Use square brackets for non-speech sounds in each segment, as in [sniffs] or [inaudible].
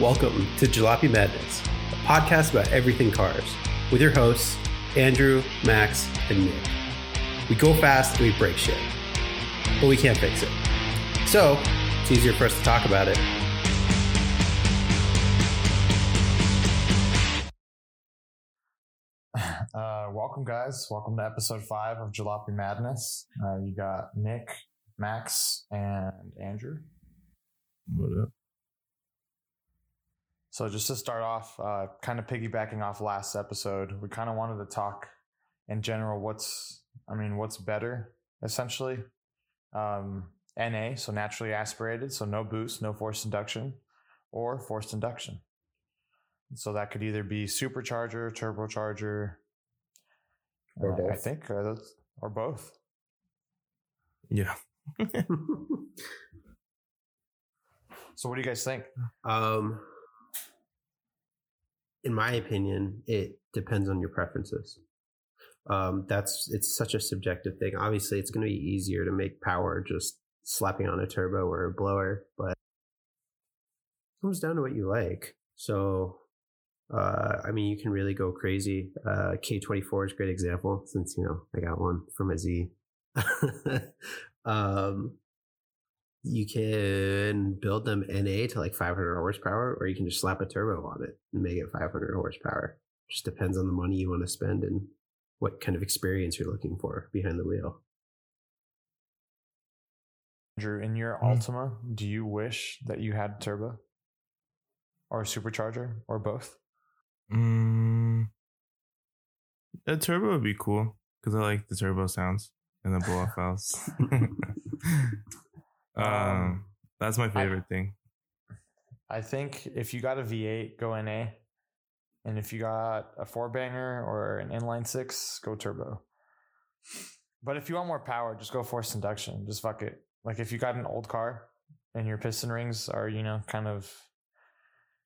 Welcome to Jalopy Madness, a podcast about everything cars, with your hosts, Andrew, Max, and Nick. We go fast and we break shit, but we can't fix it. So, it's easier for us to talk about it. [sighs] Uh, welcome, guys. Welcome to episode five of Jalopy Madness. Uh, you got Nick, Max, and Andrew. What up? So, just to start off, uh, kind of piggybacking off last episode, we kind of wanted to talk in general what's, I mean, what's better essentially. Um, NA, so naturally aspirated, so no boost, no forced induction, or forced induction. So that could either be supercharger, turbocharger, Or uh, I think, or, those- or both. Yeah. [laughs] So, what do you guys think? um, in my opinion, it depends on your preferences. Um, that's it's such a subjective thing. Obviously, it's going to be easier to make power just slapping on a turbo or a blower, but it comes down to what you like. So, uh, I mean, you can really go crazy. Uh, K24 is a great example since you know I got one for my Z. [laughs] um, you can build them NA to like 500 horsepower, or you can just slap a turbo on it and make it 500 horsepower. Just depends on the money you want to spend and what kind of experience you're looking for behind the wheel. Andrew, in your Hmm. Altima, do you wish that you had turbo or a supercharger or both? Mm, a turbo would be cool because I like the turbo sounds and the blow off [laughs] valves. [laughs] um, that's my favorite thing. I think if you got a V8, go NA. And if you got a four banger or an inline six, go turbo. But if you want more power, just go forced induction. Just fuck it. Like if you got an old car and your piston rings are, you know, kind of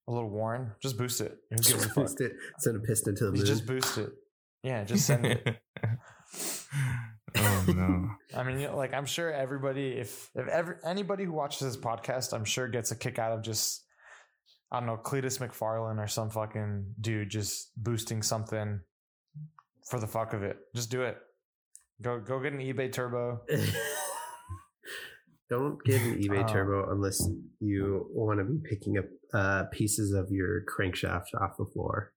a little worn, just boost it. Who gives a fuck? Boost it, send a piston to the You moon. just boost it. Yeah, just send it. [laughs] [laughs] oh no. [laughs] I mean, like I'm sure everybody, if if ever anybody who watches this podcast, I'm sure gets a kick out of just I don't know Cletus McFarlane or some fucking dude just boosting something for the fuck of it. Just do it. Go go get an eBay turbo. [laughs] Don't get an eBay Um, turbo unless you want to be picking up uh, pieces of your crankshaft off the floor.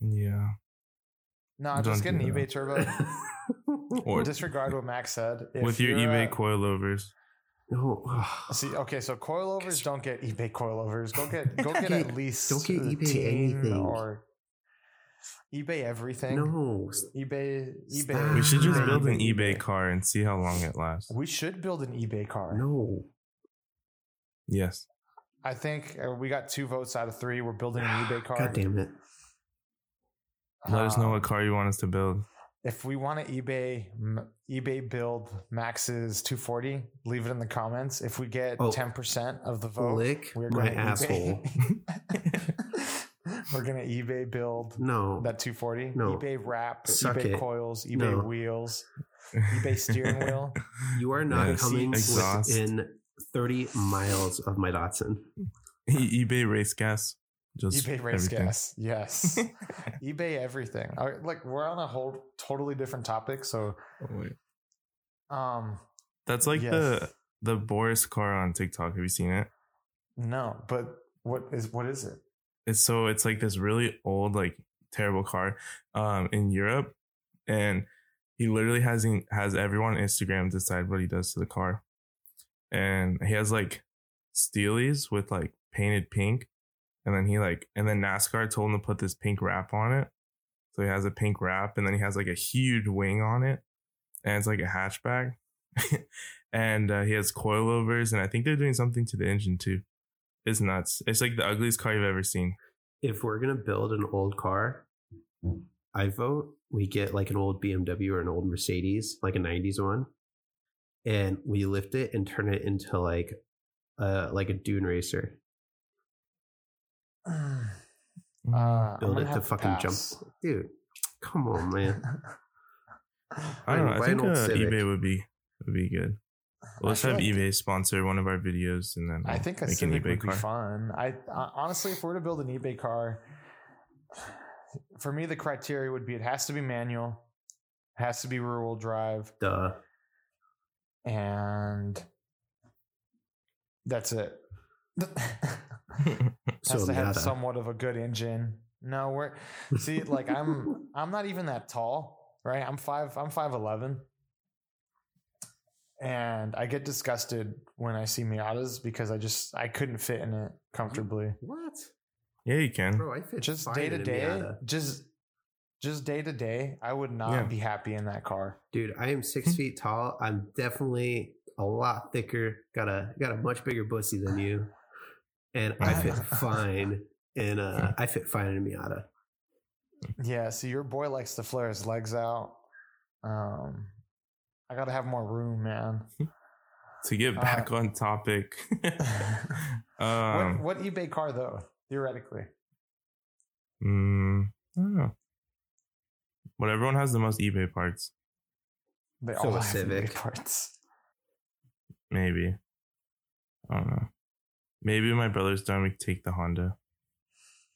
Yeah. No, Don't just get an that. eBay turbo. [laughs] Or Disregard what Max said. If with your eBay uh, coilovers. no, See, okay, so coilovers don't get eBay coilovers. Go get go [laughs] get at least Don't get eBay anything. or eBay everything. no. eBay eBay. Stop. We should just build an eBay. eBay car and see how long it lasts. We should build an eBay car. No. Yes. I think uh, we got two votes out of three. We're building an eBay car. God damn it. Let us know Um, what car you want us to build. If we want to eBay eBay build Max's 240, leave it in the comments. If we get Oh. 10% of the vote, Lick we're my gonna asshole. [laughs] [laughs] we're gonna eBay build No. that 240. No. eBay wrap, Suck eBay it. coils, eBay No. wheels. eBay steering wheel. [laughs] You are not Yes. coming Exhaust. within 30 miles of my Datsun. E- eBay race gas. Just eBay race everything. gas. Yes. [laughs] eBay everything. All right, like we're on a whole totally different topic. So Oh, wait. um That's like Yes. the the Boris car on TikTok. Have you seen it? no, but what is what is it? It's so it's like this really old, like terrible car um in Europe. And he literally has has everyone on Instagram decide what he does to the car. And he has like steelies with like painted pink. And then he like and then NASCAR told him to put this pink wrap on it. So he has a pink wrap and then he has like a huge wing on it. And it's like a hatchback. [laughs] and uh, he has coilovers and I think they're doing something to the engine too. It's nuts. It's like the ugliest car you've ever seen. If we're going to build an old car, I vote we get like an old BMW or an old Mercedes, like a 90s one, and we lift it and turn it into like uh like a dune racer. Uh, Build it to fucking pass. jump. [sniffs] Dude, come on, [laughs] man. I don't know. I think uh, eBay would be would be good. Well, let's have like- eBay sponsor one of our videos, and then I we'll think a make an Civic eBay would be car. fun. I uh, honestly, if we're to build an eBay car, for me the criteria would be it has to be manual, has to be rear wheel drive, Duh. and that's it. [laughs] So has to have nada. somewhat of a good engine. No, we're see, like I'm [laughs] I'm not even that tall, right? I'm five I'm five eleven. And I get disgusted when I see Miatas because I just I couldn't fit in it comfortably. What? yeah, you can. Bro, I fit Just fine day to day, just just day to day, I would not Yeah. be happy in that car. Dude, I am six hmm. feet tall. I'm definitely a lot thicker. Got a got a much bigger pussy than you, and [laughs] I fit fine in a I fit fine in a Miata. Yeah, see, your boy likes to flare his legs out. Um, I got to have more room, man. [laughs] to get Uh, back on topic. [laughs] um, what, what eBay car though? Theoretically, mm, I don't know. But everyone has the most eBay parts. they So all a have Civic. eBay parts. Maybe. I don't know. Maybe my brother's done, we take the Honda.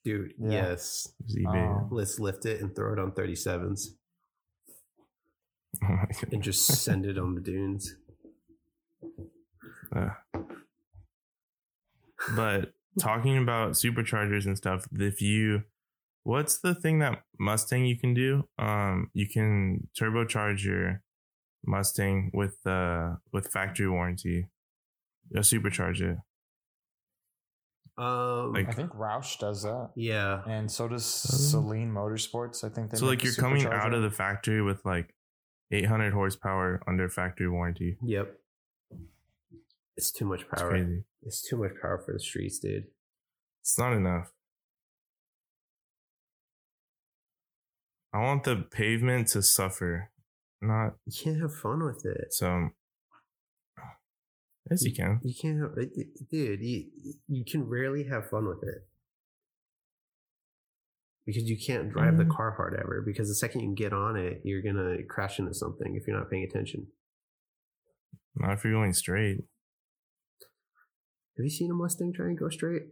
Dude, Yeah. yes. Um, Let's lift it and throw it on 37s oh my god. and just send it on the dunes. Uh, but talking about superchargers and stuff, if you, what's the thing that Mustang you can do? Um, you can turbocharge your Mustang with uh with factory warranty. You supercharge it. Um, Like- I think Roush does that, yeah. and so does Does? Saleen Motorsports. I think they so like a you're coming out of the factory with like 800 horsepower under factory warranty. Yep. It's too much It's power. crazy. It's too much power for the streets, dude. It's not enough. I want the pavement to suffer, not You can't have fun with it. so. Yes, you can. You can't, it- dude. You you can rarely have fun with it because you can't drive the Mhm. car hard ever. Because the second you get on it, you're gonna crash into something if you're not paying attention. Not if you're going straight. Have you seen a Mustang try and go straight?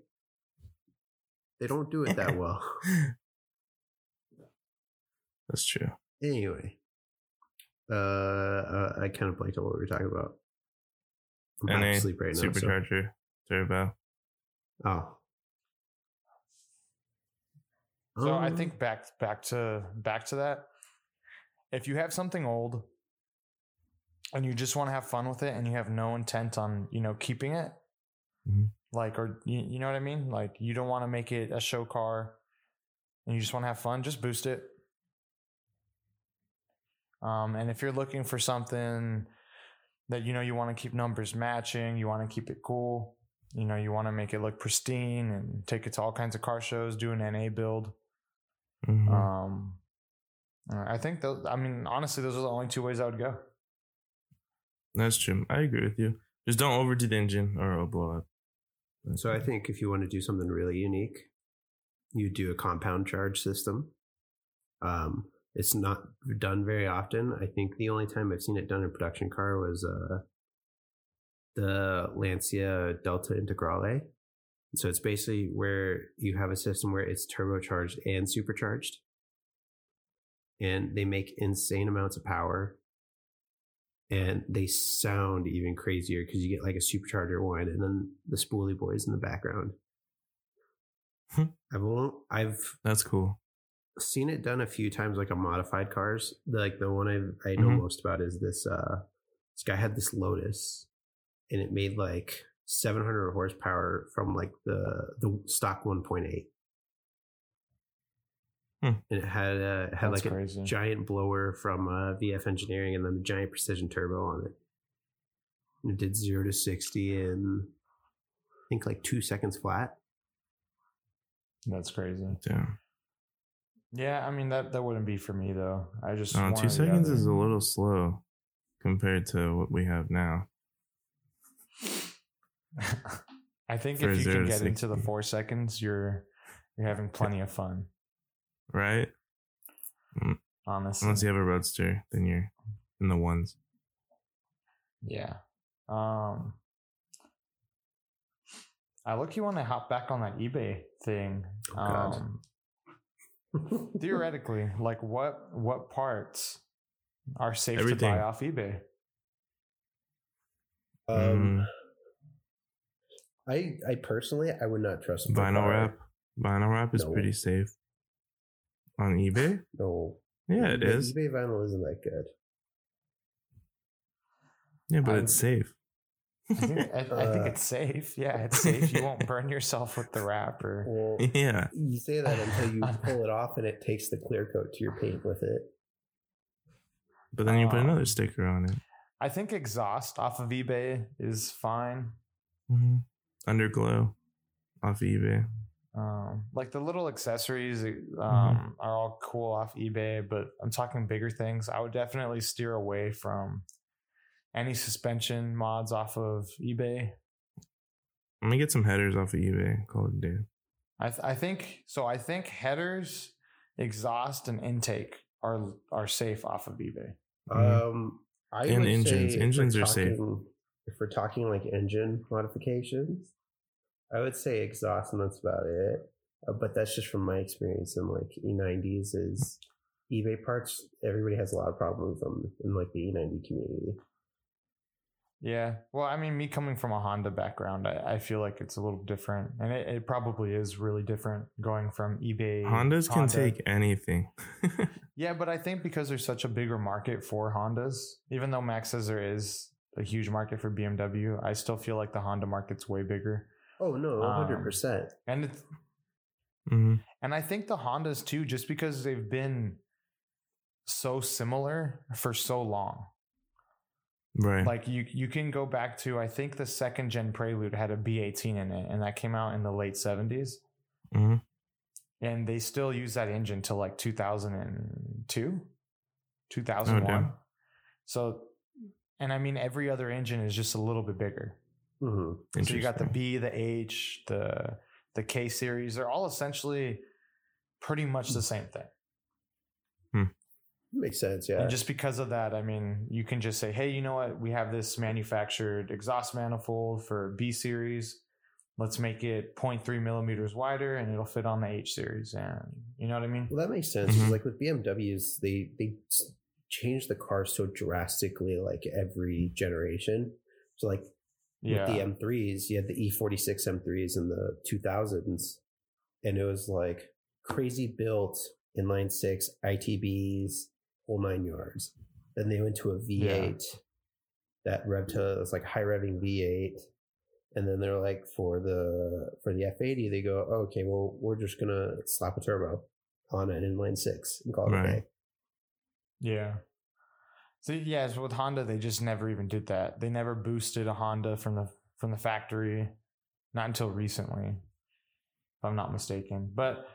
They don't do it that well. [laughs] That's true. Anyway, uh, uh I kind of blanked on what we were talking about. I'm half NA asleep right now. so- supercharger turbo. Oh. So I Um, think back back to back to that. If you have something old and you just want to have fun with it and you have no intent on, you know, keeping it, Mhm. like or you, you know what I mean? Like you don't want to make it a show car and you just want to have fun, just boost it. Um, and if you're looking for something that you know you want to keep numbers matching, you want to keep it cool, you know, you want to make it look pristine and take it to all kinds of car shows, do an NA build. Mhm. Um, I think those. I mean, honestly, those are the only two ways I would go. That's true. I agree with you. Just don't overdo the engine or it'll blow up. So I think if you want to do something really unique, you do a compound charge system. Um, it's not done very often. I think the only time I've seen it done in production car was uh, the Lancia Delta Integrale. So it's basically where you have a system where it's turbocharged and supercharged, and they make insane amounts of power. And they sound even crazier because you get like a supercharger one, and then the spoolie boys in the background. Hmm. I've I've That's cool. Seen it done a few times, like a modified cars. Like the one I I know Mhm. most about is this. uh This guy had this Lotus, and it made like 700 horsepower from like the the stock 1.8. Hmm. And it had uh, it had That's like crazy. a giant blower from uh, VF Engineering, and then a giant precision turbo on it. And it did zero to sixty in I think like two seconds flat. That's crazy. Damn. Yeah, I mean that that wouldn't be for me though. I just Uh, two seconds is a little slow compared to what we have now. [laughs] I think For if you can get into the four seconds, you're you're having plenty of fun. Right? Honestly, Unless you have a roadster, then you're in the ones. yeah. Um, I look you want to hop back on that eBay thing. Oh, God. Um, theoretically, like what what parts are safe to buy off eBay? um, Mm, I I personally I would not trust vinyl car. wrap. Vinyl wrap is No. pretty safe. On eBay? [sighs] No, Yeah, it The is. eBay vinyl isn't that good. Yeah, but I'm- it's safe. I think, I, I think Uh, it's safe. Yeah, it's safe. You won't burn yourself with the wrap or [laughs] Well, yeah. you say that until you [laughs] pull it off and it takes the clear coat to your paint with it. But then you put Um, another sticker on it. I think exhaust off of eBay is fine. hmm Underglow off eBay. Um, like the little accessories um, Mm-hmm. are all cool off eBay, but I'm talking bigger things. I would definitely steer away from any suspension mods off of eBay. Let me get some headers off of eBay. Call it a day. I, th- I think so. I think headers, exhaust, and intake are are safe off of eBay. Mhm. Um, I And engines. Engines we're are safe. If we're talking like engine modifications, I would say exhaust, and that's about it. Uh, but that's just from my experience in like E90s. Is eBay parts? Everybody has a lot of problems with them in like the E90 community. Yeah. Well, I mean, me coming from a Honda background, I, I feel like it's a little different, and it, it probably is really different going from eBay. Hondas can take anything. [laughs] Yeah, but I think because there's such a bigger market for Hondas, even though Max says there is a huge market for BMW, I still feel like the Honda market's way bigger. Oh no, Um, hundred percent. And it's, hmm and I think the Hondas too, just because they've been so similar for so long. Right. Like you you can go back to I think the second gen Prelude had a B18 in it, and that came out in the late 70s. hmm And they still use that engine till like 2002, 2001. damn. so, and I mean, every other engine is just a little bit bigger. hmm So you got the B, the H, the the K series. They're all essentially pretty much the same thing. Makes sense. Yeah. And just because of that, I mean, you can just say, hey, you know what? We have this manufactured exhaust manifold for B series. Let's make it 0.3 millimeters wider and it'll fit on the H series. And you know what I mean? Well, that makes sense. Mhm. Like with BMWs, they they change the car so drastically, like every generation. So, like Yeah. with the M3s, you had the E E46 M3s in the 2000s, and it was like crazy built inline six ITBs, whole nine yards. Then they went to a V8 that revved to it's like high revving V8. And then they're like for the for the F80, they go, oh, okay, well, we're just gonna slap a turbo on an inline six and call it a day. Yeah. So yeah, so with Honda, they just never even did that. They never boosted a Honda from the from the factory, not until recently, if I'm not mistaken. But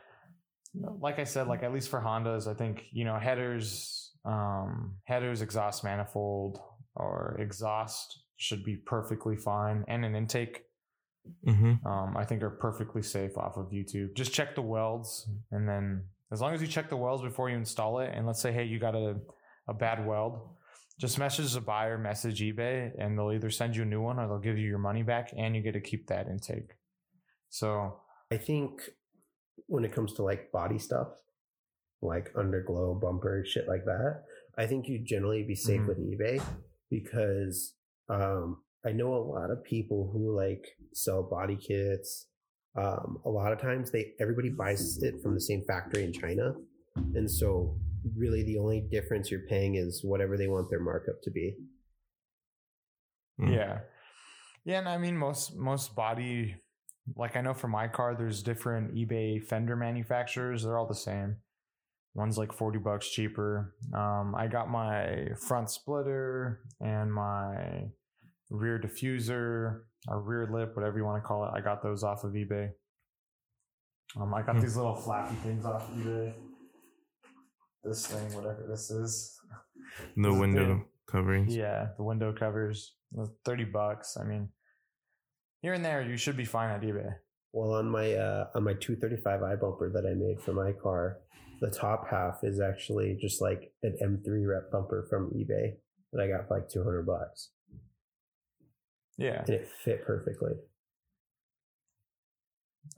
like I said, like at least for Hondas, I think you know headers, um, headers, exhaust manifold, or exhaust should be perfectly fine, and an intake. hmm Um, I think are perfectly safe off of YouTube. Just check the welds, and then as long as you check the welds before you install it, and let's say, hey, you got a a bad weld, just message the buyer, message eBay, and they'll either send you a new one or they'll give you your money back, and you get to keep that intake. So I think when it comes to like body stuff, like underglow, bumper, shit like that, I think you'd generally be safe Mhm. with eBay because um, I know a lot of people who like sell body kits. Um, a lot of times they everybody buys it from the same factory in China, and so really the only difference you're paying is whatever they want their markup to be. Mm. yeah, yeah, and I mean most most body, like I know for my car, there's different eBay fender manufacturers. They're all the same. One's like 40 bucks cheaper. Um, I got my front splitter and my rear diffuser or rear lip, whatever you want to call it. I got those off of eBay. Um, I got Hmm. these little flappy things off eBay. This thing, whatever this is. The This is window big. coverings. Yeah, the window covers. uh, 30 bucks. I mean, here and there, you should be fine at eBay. Well, on my uh, on my 235 i bumper that I made for my car, the top half is actually just like an M3 rep bumper from eBay that I got for like 200 bucks. Yeah. and it fit perfectly.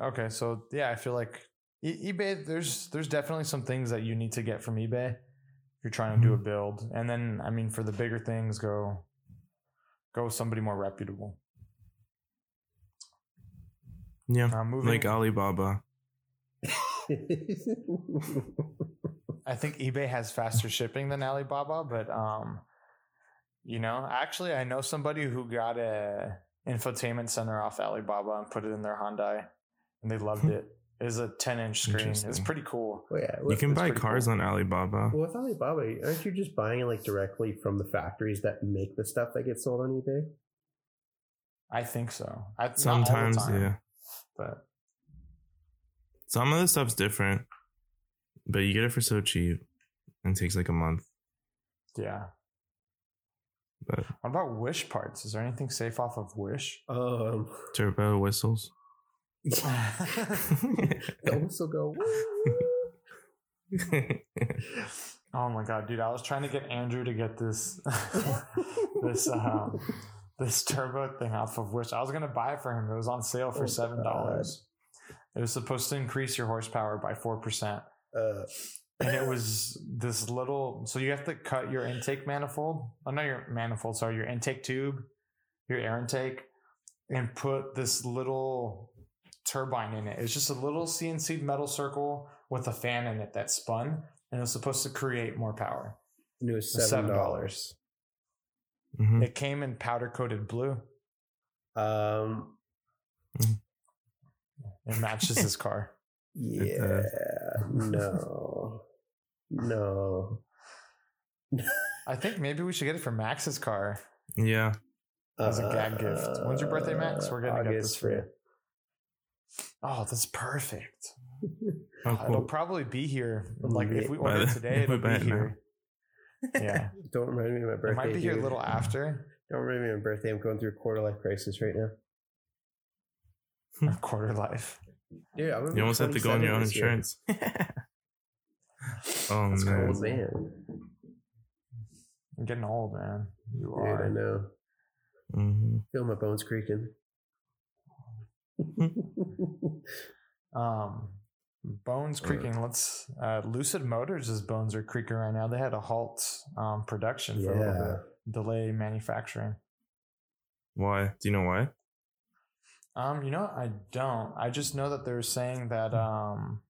Okay, so yeah, I feel like e- eBay. There's there's definitely some things that you need to get from eBay if you're trying to do a build, and then I mean for the bigger things, go go with somebody more reputable. Yeah. Uh, moving, Like Alibaba. [laughs] I think eBay has faster shipping than Alibaba, but um, you know, actually, I know somebody who got a infotainment center off Alibaba and put it in their Hyundai, and they loved it. It was a 10 inch screen. It's pretty cool. Well, yeah, You can buy cars cool. on Alibaba. Well, with Alibaba, aren't you just buying it like directly from the factories that make the stuff that gets sold on eBay? I think so. I, not all the Sometimes, yeah. But Some of the stuff's different, but you get it for so cheap and it takes like a month. yeah. But What about Wish parts? Is there anything safe off of Wish? Um, turbo whistles. [laughs] the whistle go. [laughs] Oh my god, dude! I was trying to get Andrew to get this [laughs] this um, this turbo thing off of Wish. I was gonna buy it for him. It was on sale for Oh, seven dollars. It was supposed to increase your horsepower by four percent, Uh, and it was this little. So you have to cut your intake manifold. Oh, not your manifold. Sorry, your intake tube, your air intake, and put this little turbine in it. It's just a little CNC metal circle with a fan in it that spun, and it was supposed to create more power. and it was seven $7. dollars. Mhm. It came in powder coated blue. Um, It matches his car. [laughs] yeah, no, [laughs] no. I think maybe we should get it for Max's car. Yeah. As a gag gift. When's your birthday, Max? We're gonna get this for you. Oh, that's perfect. [laughs] Oh, It'll probably be here. Like if we By order the- today, it'll be it now. here. Yeah, [laughs] Don't remind me of my birthday. it might be here a little after Don't remind me of my birthday. I'm going through a quarter life crisis right now. quarter life. Dude, I'm gonna You almost have to go on your own 27 this year. insurance. [laughs] oh That's man. old man. I'm getting old, man. You Dude, I are. know. hmm Feel my bones creaking. [laughs] Um, bones creaking. Let's. Uh, Lucid Motors' bones are creaking right now. They had to halt um, production for a little bit, delay manufacturing. Why? Do you know why? Um, you know, I don't. I just know that they're saying that um,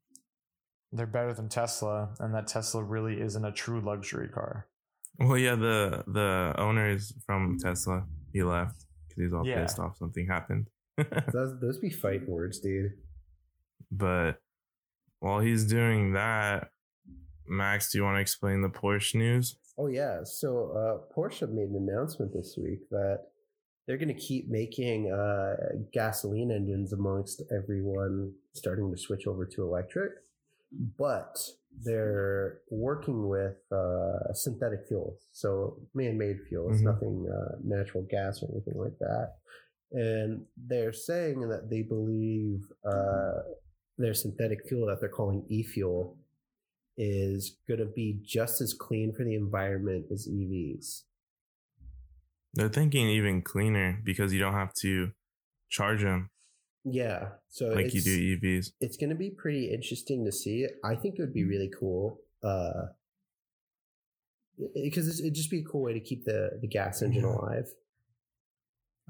they're better than Tesla, and that Tesla really isn't a true luxury car. Well, yeah, the the owner is from Tesla. He left because he's all Yeah. pissed off something happened. [laughs] Those, those be fight words, dude. but while he's doing that, Max, do you want to explain the Porsche news? Oh yeah. So uh, Porsche made an announcement this week that they're going to keep making uh, gasoline engines amongst everyone starting to switch over to electric, but they're working with uh, synthetic fuels, so man-made fuels, Mhm. nothing uh, natural gas or anything like that. And they're saying that they believe uh, their synthetic fuel that they're calling e-fuel is going to be just as clean for the environment as E EVs. They're thinking even cleaner because you don't have to charge them Yeah, so like you do E EVs. It's going to be pretty interesting to see. I think it would be really cool. Uh, because it'd just be a cool way to keep the, the gas engine alive.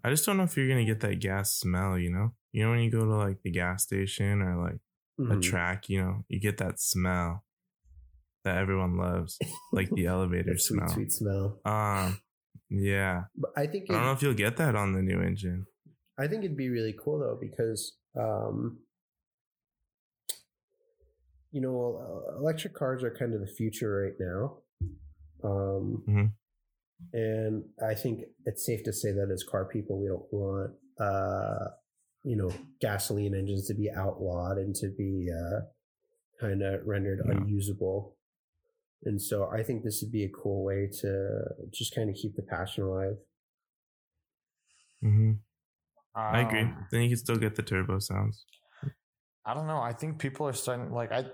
I just don't know if you're gonna get that gas smell. You know, you know when you go to like the gas station or like a Mhm. track, you know, you get that smell that everyone loves, like the [laughs] elevator That sweet, smell. sweet smell. Um, yeah, But I think I don't know if you'll get that on the new engine. I think it'd be really cool though because um, you know uh, electric cars are kind of the future right now. Um, Mhm. and I think it's safe to say that as car people, we don't want uh, you know gasoline engines to be outlawed and to be uh, kind of rendered No. unusable. And so I think this would be a cool way to just kind of keep the passion alive. hmm I agree. Um, Then you can still get the turbo sounds. I don't know. I think people are starting like I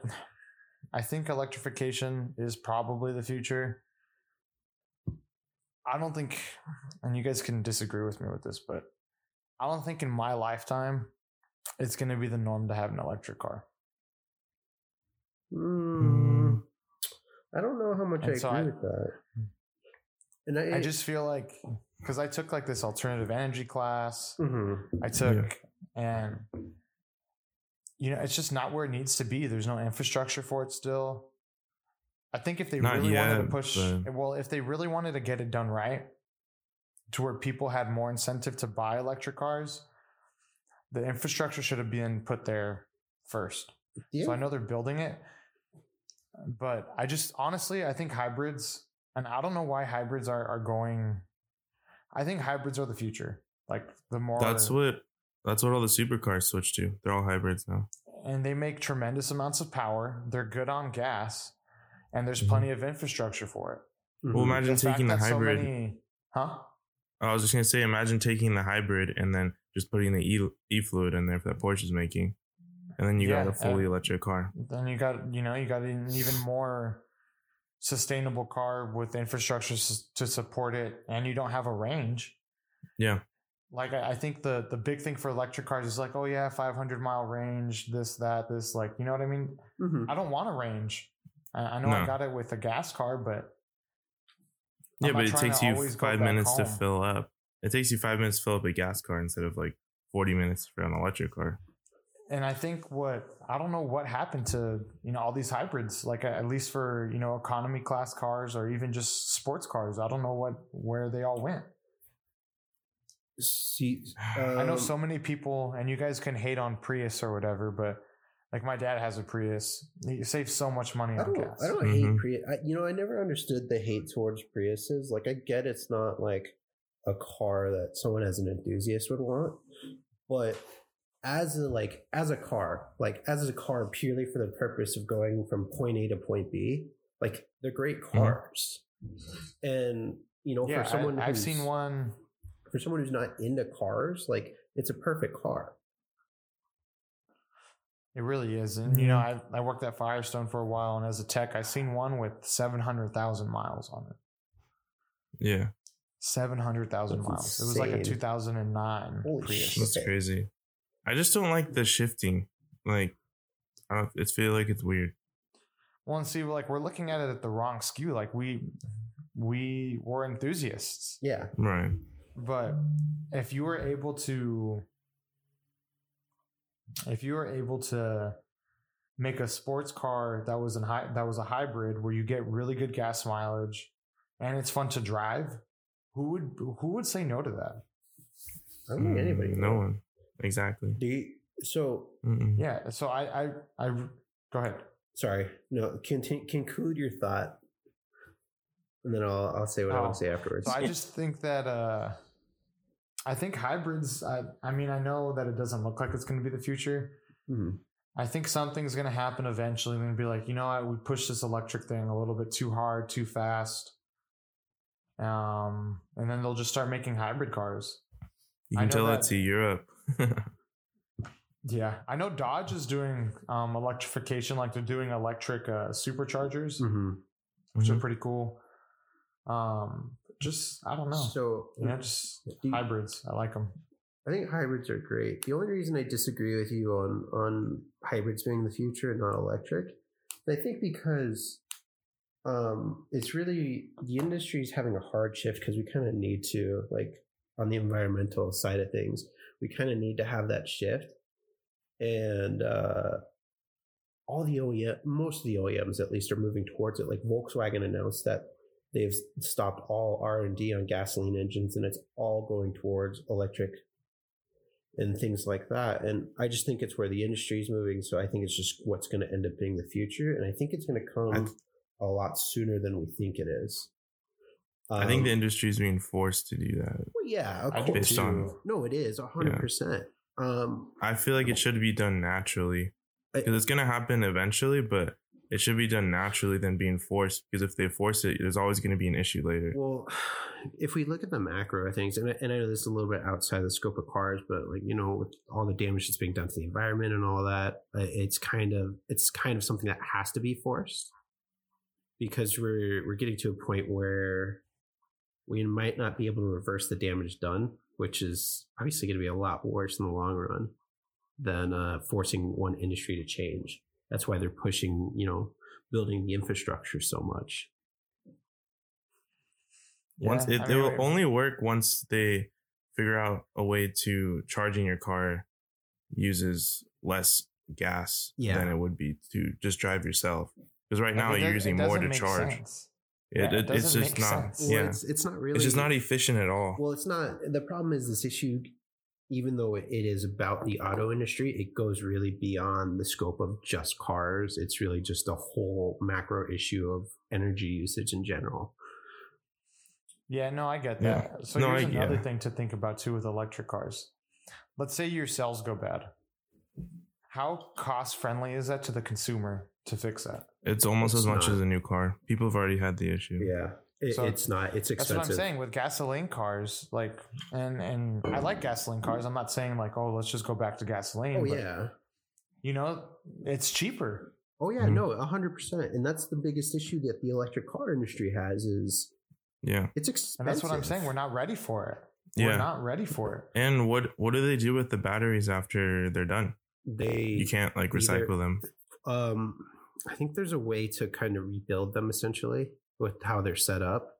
I think electrification is probably the future. I don't think and you guys can disagree with me with this, but I don't think in my lifetime it's going to be the norm to have an electric car. Mm, I don't know how much And I so agree I- with that. And I, I just feel like because I took like this alternative energy class, Mhm. I took and you know it's just not where it needs to be. There's no infrastructure for it still. I think if they Not really wanted to push, but- well, if they really wanted to get it done right, to where people had more incentive to buy electric cars, the infrastructure should have been put there first. yeah. So I know they're building it, but I just honestly I think hybrids, and I don't know why hybrids are are going. I think hybrids are the future. Like the more That's what that's what all the supercars switch to. They're all hybrids now. and they make tremendous amounts of power. They're good on gas, and there's Mhm. plenty of infrastructure for it. Well, Mhm. imagine fact taking the that so hybrid. many- huh? I was just gonna say, imagine taking the hybrid and then just putting the e e fluid in there that Porsche is making, and then you got a fully and- electric car. Then you got you know you got an even more sustainable car with infrastructure s- to support it, and you don't have a range. Yeah, like I, I think the the big thing for electric cars is like oh yeah 500 mile range this that this like you know what i mean Mhm. i don't want a range i, I know i got it with a gas car but yeah, I'm but it takes you five back minutes to fill up. It takes you five minutes to fill up a gas car instead of like forty minutes for an electric car. and i think what i don't know what happened to you know all these hybrids like at least for you know economy class cars or even just sports cars i don't know what where they all went See, i know um, so many people and you guys can hate on prius or whatever but like my dad has a prius he saves so much money I on don't. gas I don't hate Mhm. Prius. I, you know, I never understood the hate towards Priuses. Like, I get it's not like a car that someone as an enthusiast would want, but as a like as a car, like as a car purely for the purpose of going from point A to point B, like they're great cars. And you know, yeah for someone I, i've who's- seen one for someone who's not into cars, like it's a perfect car. It really is. And, you know, mm-hmm. I, I worked at Firestone for a while, and as a tech, I seen one with 700,000 miles on it. Yeah, 700,000 That's miles. It was like a 2009 Holy Prius. shit. that's crazy. I just don't like the shifting. Like, I don't. It feel like it's weird. Well, and see, like, we're looking at it at the wrong skew. Like, we, we were enthusiasts. Yeah. Right. But if you were able to, if you were able to make a sports car that was an high, that was a hybrid where you get really good gas mileage and it's fun to drive, who would who would say no to that? I don't think anybody. Mm, No one. Exactly. Do you, so Mm-mm. Yeah. So I I I go ahead. sorry. No, contin- conclude your thought, and then I'll I'll say what I Oh, want to say afterwards. So I just think that uh I think hybrids. I I mean I know that it doesn't look like it's going to be the future. Mhm. I think something's going to happen eventually. They're going to be like, you know what, we pushed this electric thing a little bit too hard, too fast. Um, and then they'll just start making hybrid cars. You can tell that- that to Europe. [laughs] Yeah, I know Dodge is doing um, electrification, like they're doing electric uh, superchargers, Mhm. which are Mhm. pretty cool. Um, just I don't know, So yeah, just you- hybrids. I like them. I think hybrids are great. The only reason I disagree with you on on hybrids being the future and not electric, I think because um, it's really the industry is having a hard shift because we kind of need to like on the environmental side of things, we kind of need to have that shift, and uh, all the OEM, most of the OEMs at least, are moving towards it. Like Volkswagen announced that they've stopped all R and D on gasoline engines, and it's all going towards electric and things like that. And I just think it's where the industry is moving. So I think it's just what's going to end up being the future, and I think it's going to come th- a lot sooner than we think it is. I think the Um, industry is being forced to do that. well, yeah, of course. Based on- No, it is a hundred percent. Um, I feel like it should be done naturally because it's gonna happen eventually, but it should be done naturally than being forced. Because if they force it, there's always gonna be an issue later. Well, [sighs] if we look at the macro things, and I, and I know this is a little bit outside the scope of cars, but like you know, with all the damage that's being done to the environment and all that, uh, it's kind of it's kind of something that has to be forced because we're we're getting to a point where we might not be able to reverse the damage done which is obviously going to be a lot worse in the long run than uh, forcing one industry to change. That's why they're pushing, you know, building the infrastructure so much. Once it, I it will we- only work once they figure out a way to charging your car uses less gas Yeah. than it would be to just drive yourself. Because right now Like, it you're using more to charge. sense. It, Yeah, it, it it's just not. sense. Well, Yeah, it's it's not really. it's just not efficient at all. Well, it's not. The problem is this issue, even though it is about the auto industry, it goes really beyond the scope of just cars. It's really just a whole macro issue of energy usage in general. Yeah, no, I get that. Yeah. that. So No, here's I- another yeah. thing to think about too with electric cars. Let's say your cells go bad. How cost friendly is that to the consumer to fix that? It's almost It's as much not. as a new car. People have already had the issue. Yeah, it, So it's not. It's expensive. That's what I'm saying with gasoline cars. Like, and and I like gasoline cars. I'm not saying like, oh, let's just go back to gasoline. Oh but, yeah. you know, it's cheaper. Oh yeah. Mhm. No, a hundred percent. And that's the biggest issue that the electric car industry has is Yeah. it's expensive. And that's what I'm saying. We're not ready for it. We're not ready for it. And what what do they do with the batteries after they're done? they You can't like either- recycle them. um i think there's a way to kind of rebuild them essentially with how they're set up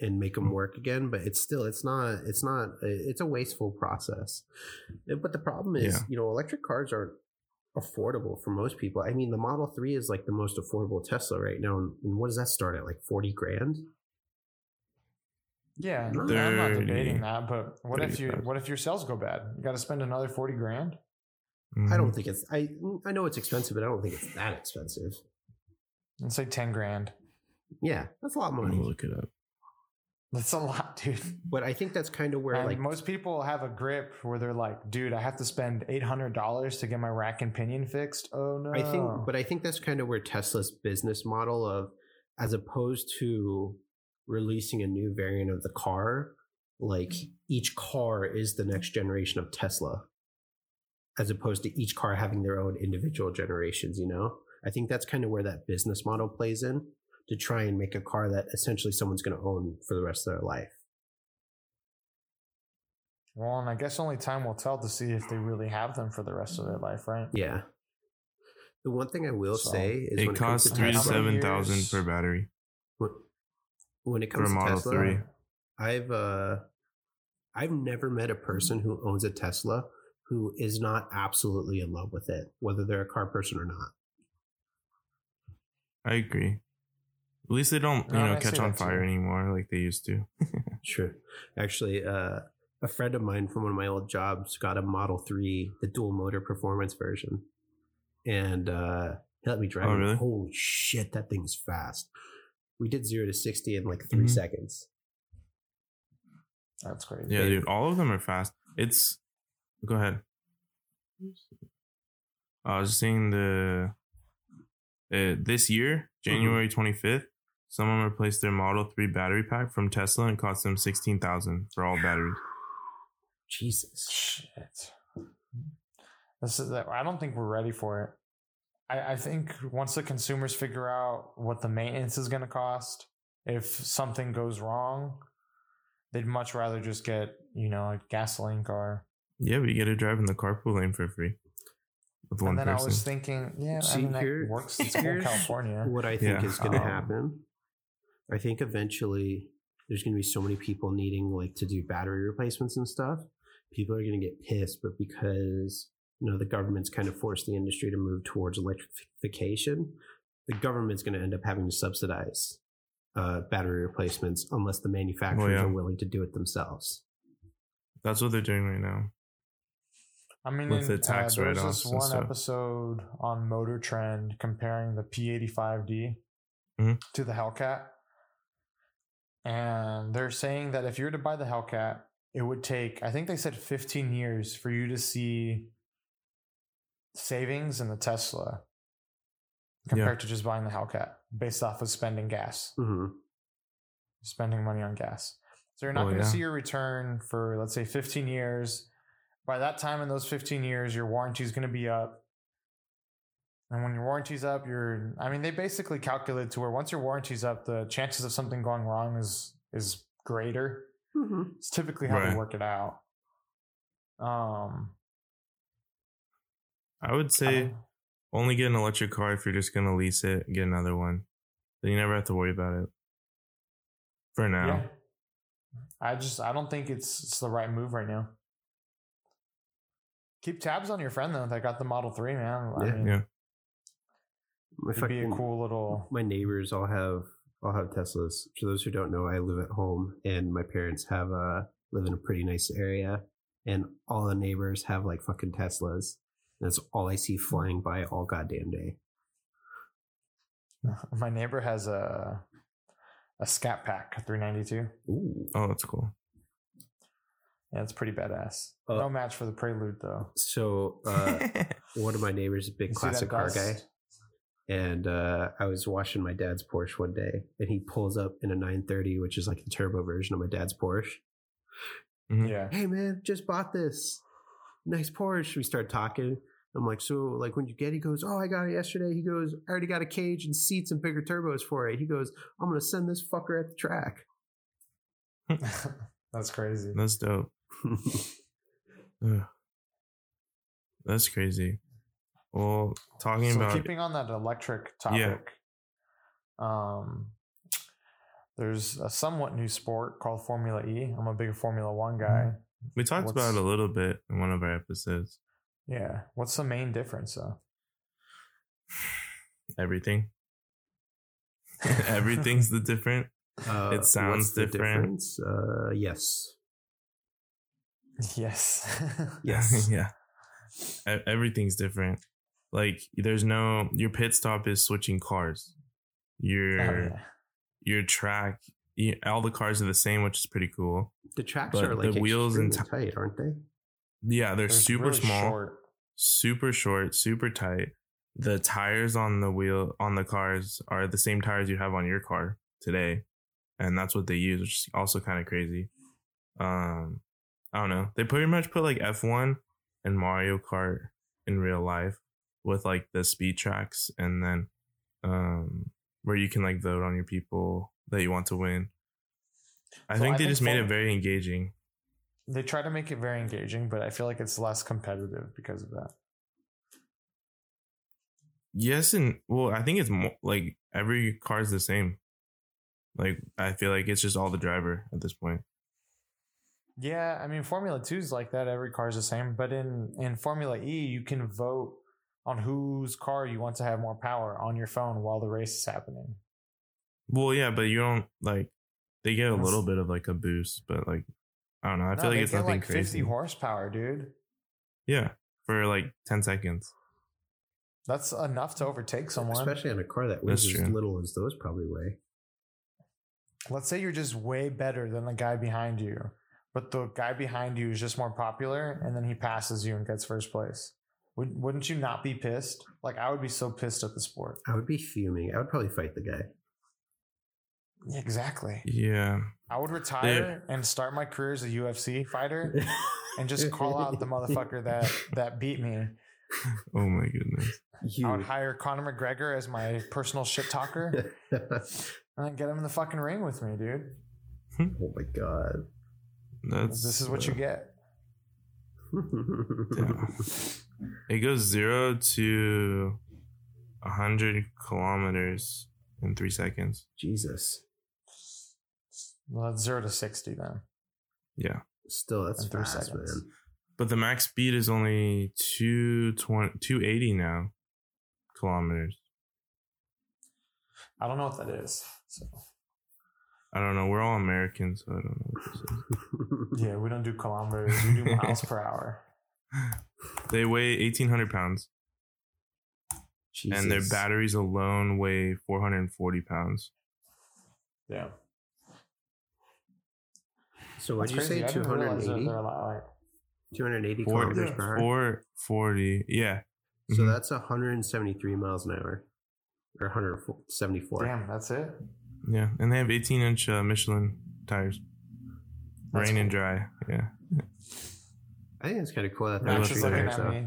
and make them work again but it's still it's not it's not it's a wasteful process but the problem is Yeah. you know electric cars aren't affordable for most people i mean the model 3 is like the most affordable tesla right now and what does that start at like 40 grand Yeah, I'm not debating that. But what if you Thirty-five. what if your cells go bad? You got to spend another forty grand. i Mhm. don't think it's i i know it's expensive but i don't think it's that expensive Let's say ten grand. Yeah that's a lot of I'm money gonna look it up. That's a lot, dude. but i think that's kind of where And like most people have a grip where they're like, dude, I have to spend eight hundred dollars to get my rack and pinion fixed. Oh no! I think, but I think that's kind of where Tesla's business model of, as opposed to releasing a new variant of the car, like each car is the next generation of Tesla, as opposed to each car having their own individual generations. You know, I think that's kind of where that business model plays in to try and make a car that essentially someone's going to own for the rest of their life. well, and I guess only time will tell to see if they really have them for the rest of their life, right? Yeah. The one thing I will So, say is It comes costs to three to How many seven thousand per battery. when, when it comes a to Model Tesla, 3. I've uh I've never met a person who owns a Tesla who is not absolutely in love with it, whether they're a car person or not. I agree. At least they don't, you No, know, I catch on that too. fire anymore like they used to. [laughs] sure. Actually, uh a friend of mine from one of my old jobs got a Model 3, the dual motor performance version. And uh he let me drive Oh, it. really? Holy shit, that thing's fast. We did zero to sixty in like 3 Mhm. seconds. That's crazy. Yeah, dude, all of them are fast. It's go ahead. I was seeing the uh, this year, January twenty fifth. Someone replaced their Model Three battery pack from Tesla and cost them sixteen thousand for all batteries. [sighs] Jesus. Shit. This is. I don't think we're ready for it. I, I think once the consumers figure out what the maintenance is going to cost, if something goes wrong, they'd much rather just get you know a gasoline car. Yeah, but you get to drive in the carpool lane for free with one and then I was thinking, yeah, See, I mean here- that works. It's cool in [laughs] California. What I think Yeah. is going to Um, happen, I think eventually there's going to be so many people needing like to do battery replacements and stuff. People are going to get pissed, but because you know the government's kind of forced the industry to move towards electrification, the government's going to end up having to subsidize uh, battery replacements unless the manufacturers yeah. are willing to do it themselves. That's what they're doing right now. I mean, with the in- tax uh, there was write-offs this and one stuff. episode on Motor Trend comparing the P85D Mhm. to the Hellcat, and they're saying that if you were to buy the Hellcat, it would take, I think they said 15 years for you to see savings in the Tesla compared to just buying the Hellcat based off of spending gas, hmm spending money on gas. So you're not Oh, going to yeah. see your return for, let's say, 15 years. By that time in those 15 years, your warranty is going to be up. And when your warranty's up, you're, I mean, they basically calculate to where once your warranty's up, the chances of something going wrong is, is greater. Mhm. It's typically how Right. they work it out. Um, I would say don't- only get an electric car if you're just gonna lease it and get another one. Then you never have to worry about it. For now. yeah. I just I don't think it's it's the right move right now. Keep tabs on your friend though. That got the Model Three, man. I Yeah. mean, Yeah. My it'd be a fucking- cool little. my neighbors all have all have Teslas. For those who don't know, I live at home, and my parents have uh live in a pretty nice area, and all the neighbors have like fucking Teslas. And that's all I see flying by all goddamn day. [laughs] My neighbor has a a Scat Pack 392. Ooh. Oh, that's cool. Yeah, it's pretty badass. Uh, no match for the Prelude though. So uh, [laughs] one of my neighbors, is a big You classic car guy, dust? And uh, I was washing my dad's Porsche one day, and he pulls up in a 930, which is like the turbo version of my dad's Porsche. Mhm. Yeah. Hey man, just bought this nice Porsche. We start talking. I'm like, so like when you get, he goes, oh, I got it yesterday. He goes, I already got a cage and seats and bigger turbos for it. He goes, I'm gonna send this fucker at the track. [laughs] That's crazy. That's dope. [laughs] That's crazy. Well, talking so about keeping on that electric topic, Yeah. um, there's a somewhat new sport called Formula E. I'm a big Formula One guy. we talked about it a little bit in one of our episodes. Yeah. What's the main difference though? [sighs] Everything. [laughs] [laughs] Everything's the different. Uh, It sounds what's the different. difference? Uh, yes. Yes. [laughs] Yes. yeah. E- Everything's different. Like there's no your pit stop is switching cars. Your Oh, yeah. your track, y- all the cars are the same, which is pretty cool. The tracks But are like the wheels and extremely tight, aren't they? Yeah, they're They're super really small, short. super short, super tight. The tires on the wheel on the cars are the same tires you have on your car today, and that's what they use, which is also kind of crazy. Um, I don't know. They pretty much put like F one and Mario Kart in real life with like the speed tracks, and then um, where you can like vote on your people that you want to win. I So think I they think just made it very engaging. They try to make it very engaging, but I feel like it's less competitive because of that. Yes, and well, I think it's more like every car is the same. Like I feel like it's just all the driver at this point. Yeah, I mean Formula 2 is like that. Every car is the same, but in in Formula E, you can vote on whose car you want to have more power on your phone while the race is happening. Well, yeah, but you don't like they get a That's- little bit of like a boost, but like I don't know. I No, feel like it's get nothing like 50 horsepower, dude. Yeah, for like ten seconds. That's enough to overtake someone. Especially on a car that weighs as little as those probably weigh. Let's say you're just way better than the guy behind you, but the guy behind you is just more popular, and then he passes you and gets first place. Would, wouldn't you not be pissed? Like I would be so pissed at the sport. I would be fuming. I would probably fight the guy. Exactly. Yeah, I would retire and start my career as a UFC fighter [laughs] and just call out the motherfucker that that beat me. [laughs] oh my goodness. You. I would hire Conor McGregor as my personal shit talker [laughs] and then get him in the fucking ring with me, dude. Hmm. oh my god. That's This is what you uh, get. It goes zero to a hundred kilometers in three seconds. Jesus. Well, that's zero to sixty then. Yeah. Still, that's In three fast, seconds. man. But the max speed is only 220, 280 now kilometers. I don't know what that is. So I don't know. We're all Americans, so I don't know what this is. [laughs] yeah, we don't do kilometers. We do miles per hour. [laughs] [sighs] They weigh 1,800 pounds, and their batteries alone weigh 440 pounds. Yeah. So what That's did you say? I didn't realize that 280? they're a lot like 280 Four, kilometers per hour. 440. Yeah. So Mhm. that's 173 miles an hour. Or 174. Damn, that's it. Yeah. And they have 18 inch uh, Michelin tires. That's Rain and cool. dry. Yeah. I think it's kind of cool that they're Max is looking at out. me.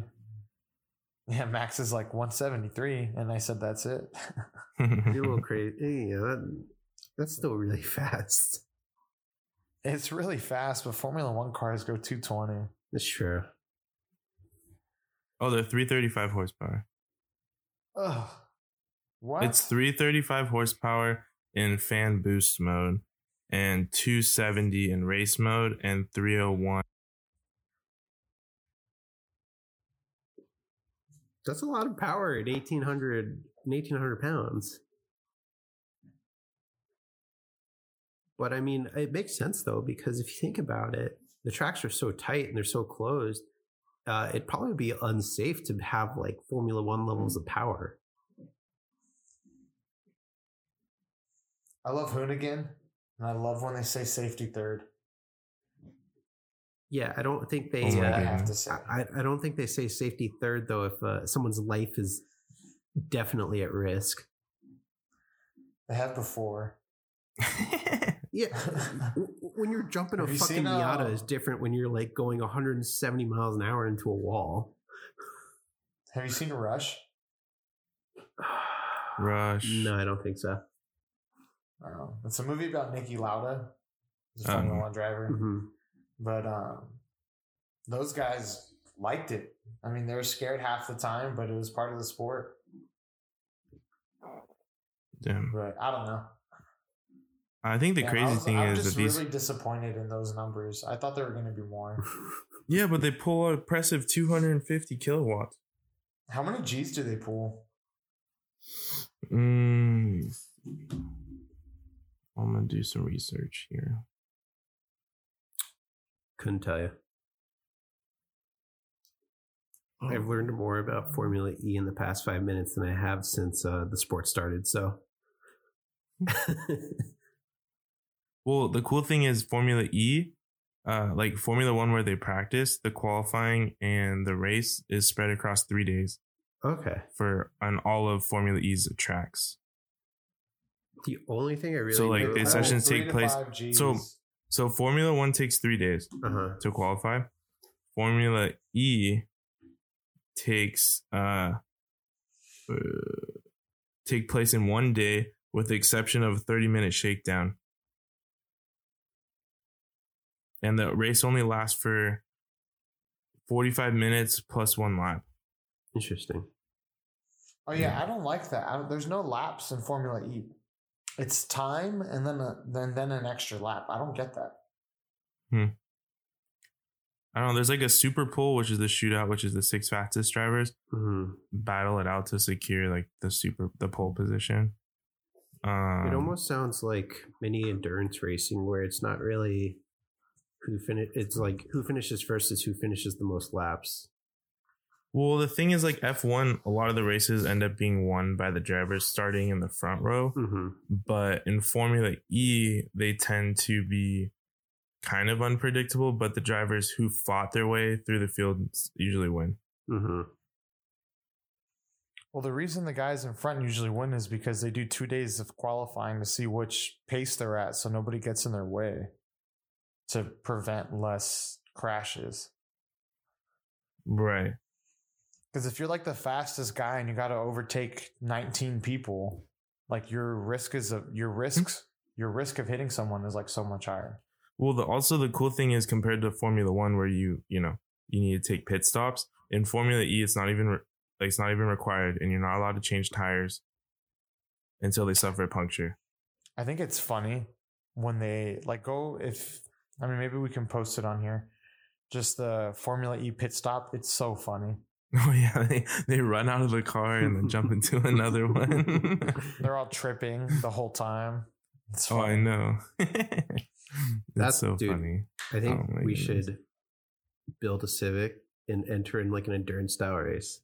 Yeah, Max is like 173, and I said that's it. [laughs] You're a little [laughs] crazy. Yeah, that, that's still really [laughs] fast. It's really fast, but Formula One cars go 220. That's true. Oh, they're 335 horsepower. Ugh. What? It's 335 horsepower in fan boost mode and 270 in race mode and 301. That's a lot of power at 1800, 1800 pounds. But I mean, it makes sense though, because if you think about it, the tracks are so tight and they're so closed. Uh, it'd probably be unsafe to have like Formula One levels of power. I love Hoonigan, and I love when they say safety third. Yeah, I don't think they. Oh my I uh, have to say. I, I don't think they say safety third though. If uh, someone's life is definitely at risk. They have before. [laughs] Yeah, [laughs] when you're jumping a Have you fucking seen, Miata uh, is different when you're like going 170 miles an hour into a wall. Have you seen Rush? [sighs] Rush. No, I don't think so. Um, it's a movie about Niki Lauda, the Oh. Formula One driver. hmm But um, those guys liked it. I mean, they were scared half the time, but it was part of the sport. Damn. But I don't know. I think the Yeah, crazy was- thing I'm is that these. really disappointed in those numbers. I thought there were going to be more. [laughs] Yeah, but they pull an impressive 250 kilowatts. How many G's do they pull? Mm. I'm gonna do some research here. Couldn't tell you. I've learned more about Formula E in the past five minutes than I have since uh, the sport started. So, [laughs] Well, the cool thing is Formula E, uh, like Formula One, where they practice, the qualifying and the race is spread across three days okay. for on all of Formula E's tracks. The only thing I really So, like, the sessions take place- so- So Formula One takes three days uh-huh. to qualify. Formula E takes uh, uh take place in one day with the exception of a 30 minute shakedown. And the race only lasts for 45 minutes plus one lap. Interesting. Oh yeah, I don't like that. I don't, there's no laps in Formula E. It's time and then a, then then an extra lap. I don't get that. Hmm. I don't know. There's like a super pole, which is the shootout, which is the six fastest drivers hmm battle it out to secure like the super the pole position. Um, it almost sounds like mini endurance racing, where it's not really who finish. It's like who finishes first is who finishes the most laps. Well, the thing is, like F1, a lot of the races end up being won by the drivers starting in the front row. hmm But in Formula E, they tend to be kind of unpredictable, but the drivers who fought their way through the field usually win. hmm Well, the reason the guys in front usually win is because they do two days of qualifying to see which pace they're at, so nobody gets in their way to prevent less crashes. Right. Because if you're like the fastest guy and you got to overtake 19 people, like your risk is of your hmm? risks, your risk of hitting someone is like so much higher. Well, the, also the cool thing is compared to Formula One, where you you know you need to take pit stops. In Formula E, it's not even re- like it's not even required, and you're not allowed to change tires until they suffer a puncture. I think it's funny when they like go if I mean maybe we can post it on here. Just the Formula E pit stop. It's so funny. [laughs] Oh yeah, they, they run out of the car and then jump into [laughs] another one. [laughs] They're all tripping the whole time. It's oh, I know. That's- That's so dude. funny. I think Oh, we goodness. should build a Civic and enter in like an endurance style race.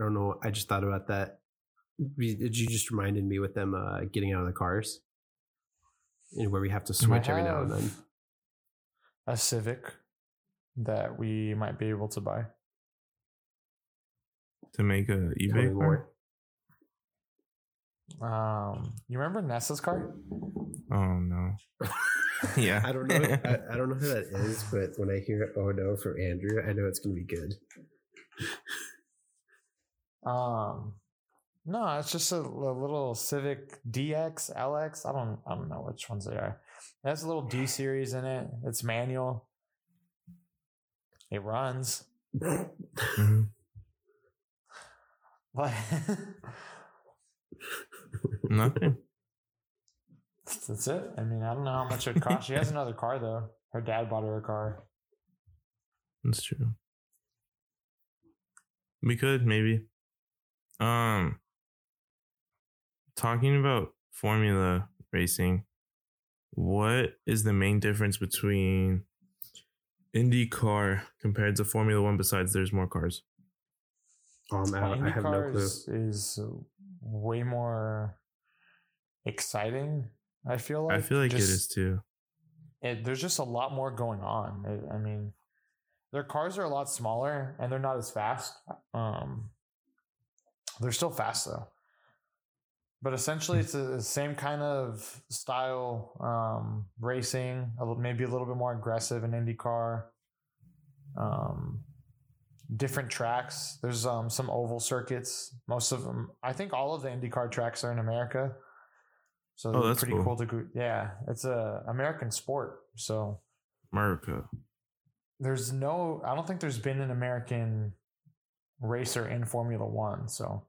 I don't know. I just thought about that. Did you just reminded me with them uh, getting out of the cars, and where we have to switch every now and then. A Civic that we might be able to buy. To make a eBay more. car? Um, you remember Nessa's car? Oh no. [laughs] yeah. I don't know. I, [laughs] I don't know who that is, but when I hear "Oh no" from Andrew, I know it's going to be good. Um, No, it's just a, a little Civic DX, LX. I don't I don't know which ones they are. It has a little D [sighs] series in it. It's manual. It runs. Mhm. Like [laughs] Nothing. that's it. I mean, I don't know how much it costs. She has another car though. Her dad bought her a car. That's true. We could maybe. Um talking about formula racing, what is the main difference between IndyCar compared to Formula One besides there's more cars? Um, I, I have no clue. is, is way more exciting. I feel like I feel like Just- it is too. it, there's just a lot more going on. It, I mean, their cars are a lot smaller and they're not as fast. Um, they're still fast though, but essentially it's the same kind of style um, racing. A maybe a little bit more aggressive in IndyCar. Um, different tracks. There's um, some oval circuits. Most of them, I think, all of the IndyCar tracks are in America. So Oh, that's pretty cool. cool. to go. Yeah, it's a American sport. So America. there's no. I don't think there's been an American racer in Formula One. So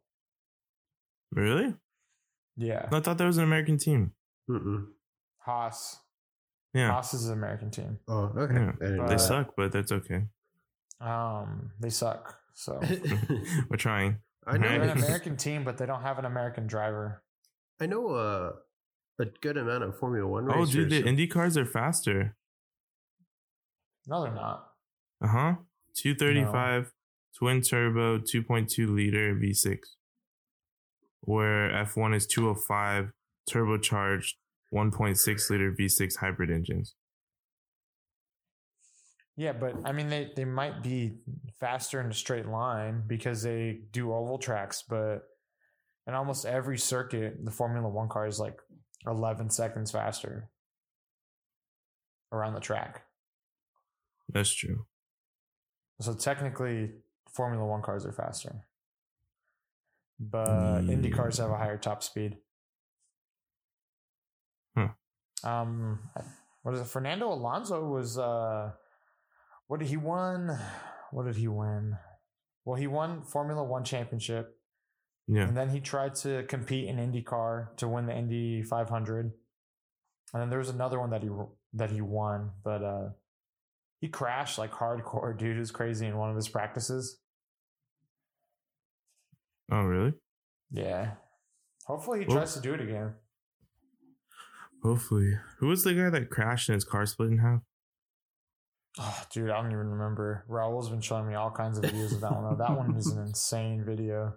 Really? yeah, I thought that was an American team. Mm-mm. Haas. Yeah. Haas is an American team. Oh, okay. Yeah. I They suck, but that's okay. Um, they suck. So [laughs] We're trying. I know. they're an American team, but they don't have an American driver. I know uh, a good amount of Formula One Oh, racers. Oh, dude, the Indy cars are faster. No, they're not. Uh huh. 235 twin turbo 2.2 liter V6. Where F1 is 205 turbocharged 1.6 liter V6 hybrid engines. Yeah, but I mean, they, they might be faster in a straight line because they do oval tracks, but in almost every circuit, the Formula One car is like 11 seconds faster around the track. That's true. So technically, Formula One cars are faster, but Indy cars have a higher top speed. Hmm. Um, what is it? Fernando Alonso was uh, what did he won? What did he win? Well, he won Formula One championship, Yeah. and then he tried to compete in IndyCar to win the Indy 500, and then there was another one that he that he won, but uh, he crashed like hardcore, [laughs] dude. It was crazy in one of his practices. Oh, really? Yeah. Hopefully he Well- tries to do it again. Hopefully. Who was the guy that crashed and his car split in half? Oh, dude, I don't even remember. Raul's been showing me all kinds of videos of that one. That one is an [laughs] insane video.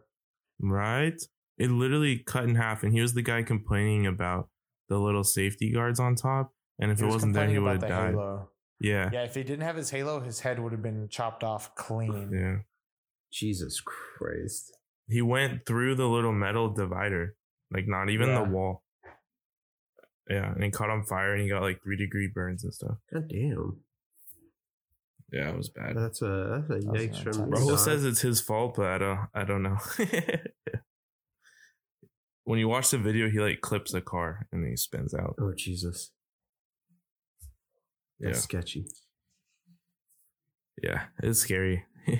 Right? It literally cut in half, and he was the guy complaining about the little safety guards on top. And if He it was wasn't there, he would have died. halo. Yeah. Yeah, if he didn't have his halo, his head would have been chopped off clean. Yeah. Jesus Christ. He went through the little metal divider, like not even Yeah. the wall. Yeah, and he caught on fire and he got like three degree burns and stuff. God damn. Yeah, it was bad. That's a that's a That's yikes an from intense- Rahul Don. says it's his fault, but I don't I don't know. [laughs] when you watch the video, he like clips the car and he spins out. Oh Jesus. Yeah. That's sketchy. Yeah, it's scary. [laughs]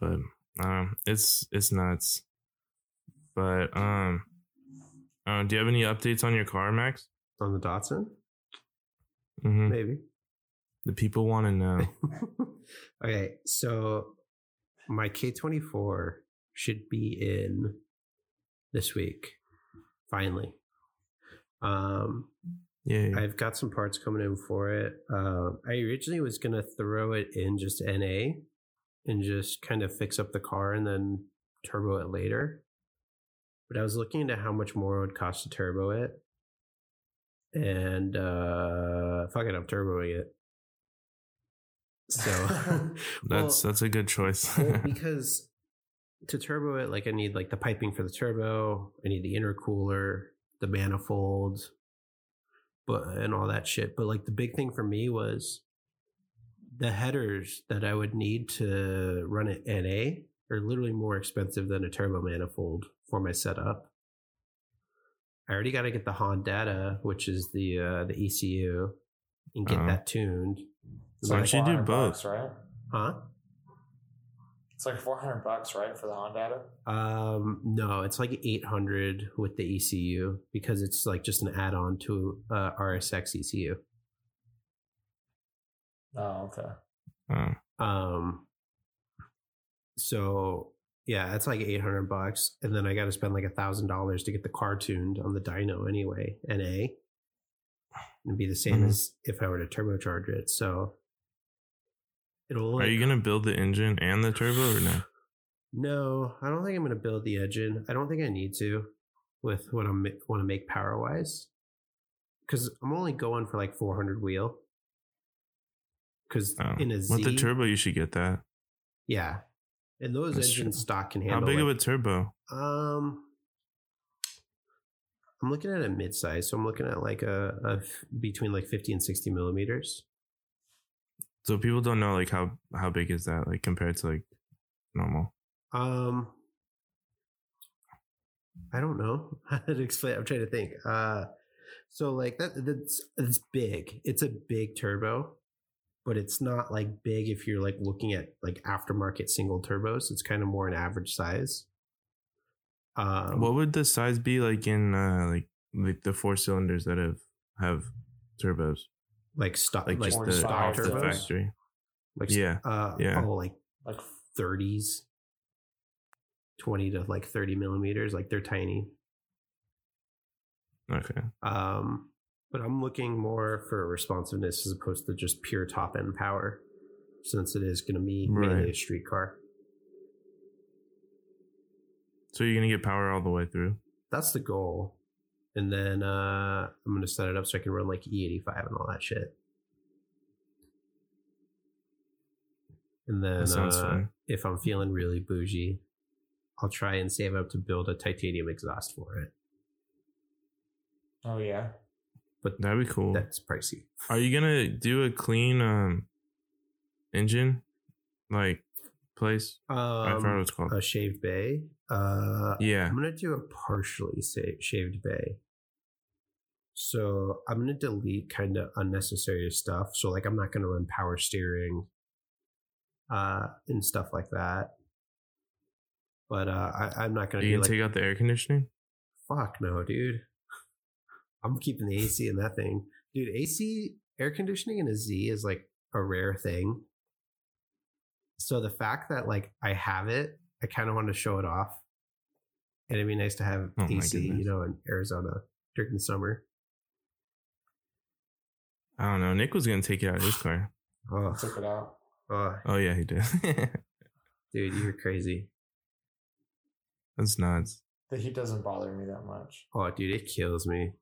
but um it's it's nuts. But um uh, do you have any updates on your car, Max? On the Datsun? hmm Maybe. The people want to know. [laughs] okay, so my K24 should be in this week. Finally. Um Yeah. I've got some parts coming in for it. Uh, I originally was gonna throw it in just NA and just kind of fix up the car and then turbo it later. But I was looking into how much more it would cost to turbo it, and uh, fuck it, I'm turboing it. So [laughs] That's well- that's a good choice. [laughs] well, because to turbo it, like I need like the piping for the turbo, I need the intercooler, the manifold, but and all that shit. But like the big thing for me was the headers that I would need to run it NA are literally more expensive than a turbo manifold for my setup. I already got to get the Honda, which is the uh, the ECU, and get Uh-huh. that tuned. It's Why like don't you do both? bucks, right? Huh? It's like 400 bucks, right, for the Honda? Um, no, it's like 800 with the ECU because it's like just an add-on to uh, RSX ECU. Oh, okay. Uh, Um, so yeah, it's like 800 bucks, and then I got to spend like a thousand dollars to get the car tuned on the dyno anyway, NA. It'd be the same Mhm. as if I were to turbocharge it. So it'll. are you gonna build the engine and the turbo or no? No, I don't think I'm going to build the engine. I don't think I need to with what I am want to make power wise, because I'm only going for like 400 wheel. Because Oh. in a Z, With the turbo, you should get that. yeah, and those That's engines true. stock can handle. How big of a turbo? Um, I'm looking at a mid-size, so I'm looking at like a between like 50 and 60 millimeters. So people don't know like how how big is that like compared to like normal. Um, I don't know [laughs] how to explain. I'm trying to think. Uh, so like that that's it's big. It's a big turbo, but it's not like big if you're like looking at like aftermarket single turbos. It's kind of more an average size. Um, what would the size be like in uh like like the four cylinders that have have turbos? Like stock, Like, like, just the stock off the turbos? factory. like Yeah, uh, yeah. oh, like Like, 30s 20 to like 30 millimeters like they're tiny Okay. um but i'm looking more for responsiveness as opposed to just pure top end power since it is going to be mainly a street car So you're gonna get power all the way through. that's the goal and then uh i'm going to set it up so i can run like e85 and all that shit and then uh, if i'm feeling really bougie i'll try and save up to build a titanium exhaust for it oh, yeah. but That'd be cool. that's pricey Are you gonna do a clean um engine like place? I forgot what um, it's called. a shaved bay uh yeah. I'm gonna do a partially sa- shaved bay. So I'm gonna delete kind of unnecessary stuff. So like I'm not gonna run power steering, uh, and stuff like that. But uh, I, I'm not gonna you do gonna like take out the air conditioning? fuck no, dude. [laughs] I'm keeping the AC in that thing, dude. AC air conditioning in a Z is like a rare thing. So the fact that like I have it, I kind of want to show it off, and it'd be nice to have Oh AC, you know, in Arizona during the summer. I don't know. Nick was gonna take it out of his car. Oh, Took it out. oh Oh yeah, he did. [laughs] dude, you're crazy. That's nuts. The heat doesn't bother me that much. Oh, dude, it kills me.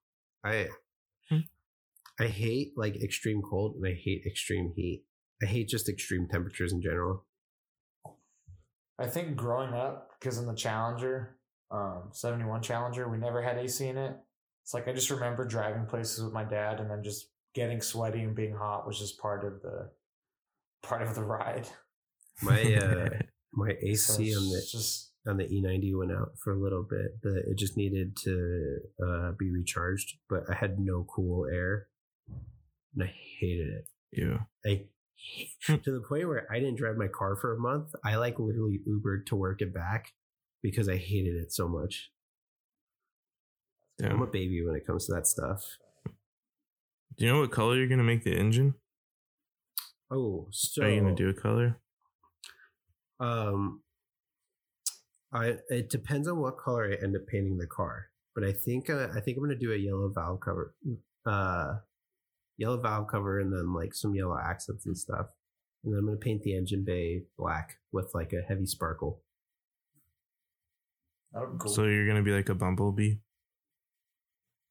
I Hmm. I hate like extreme cold and I hate extreme heat. I hate just extreme temperatures in general. I think growing up, because in the Challenger, um, 71 Challenger, we never had AC in it. It's like I just remember driving places with my dad and then just getting sweaty and being hot was just part of the part of the ride. My uh [laughs] my So AC on the it's just on the E90 went out for a little bit. The, it just needed to uh, be recharged, but I had no cool air, and I hated it. Ew. Like [laughs] to the point where I didn't drive my car for a month. I like literally Ubered to work and back because I hated it so much. I'm a baby when it comes to that stuff. Do you know what color you're gonna make the engine? Oh, so Are you gonna do a color? Um, I it depends on what color I end up painting the car, but I think uh, I think I'm gonna do a yellow valve cover, uh, yellow valve cover, and then like some yellow accents and stuff, and then I'm gonna paint the engine bay black with like a heavy sparkle. that cool. So you're gonna be like a bumblebee?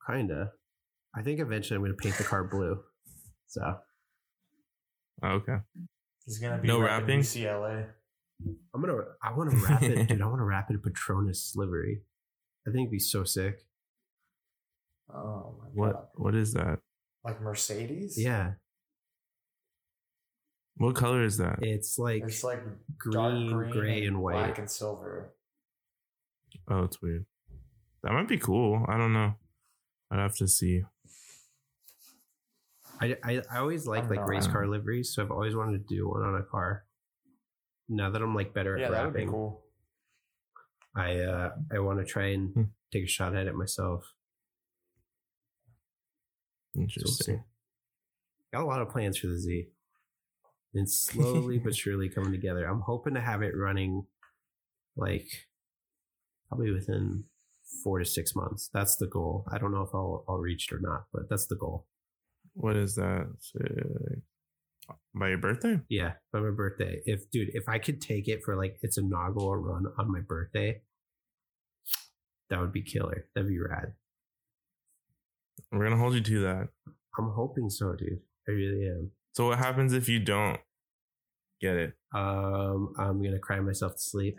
Kinda. I think eventually I'm gonna paint the car blue. So Oh, okay. He's gonna be No repping wrapping? UCLA. I'm gonna I want to wrap it, dude. I [laughs] want to wrap it in Petronas livery. I think it'd be so sick. Oh my What god! what is that? Like Mercedes? Yeah. What color is that? It's like It's like green, dark green, gray, and white. black and silver. Oh, it's weird. That might be cool. I don't know. I'd have to see. I, I, I always like like not- race car liveries, so I've always wanted to do one on a car. Now that I'm like better Yeah, at that would be wrapping, cool. I uh I want to try and Hmm. take a shot at it myself. So we'll. Interesting. Got a lot of plans for the Z. It's slowly but [laughs] surely coming together. I'm hoping to have it running like probably within four to six months. That's the goal. I don't know if I'll I'll reach it or not, but that's the goal. What is that? By your birthday? Yeah, by my birthday. If dude, if I could take it for like its inaugural run on my birthday, that would be killer. That'd be rad. We're gonna hold you to that. I'm hoping so, dude. I really am. So what happens if you don't get it? Um, I'm gonna cry myself to sleep.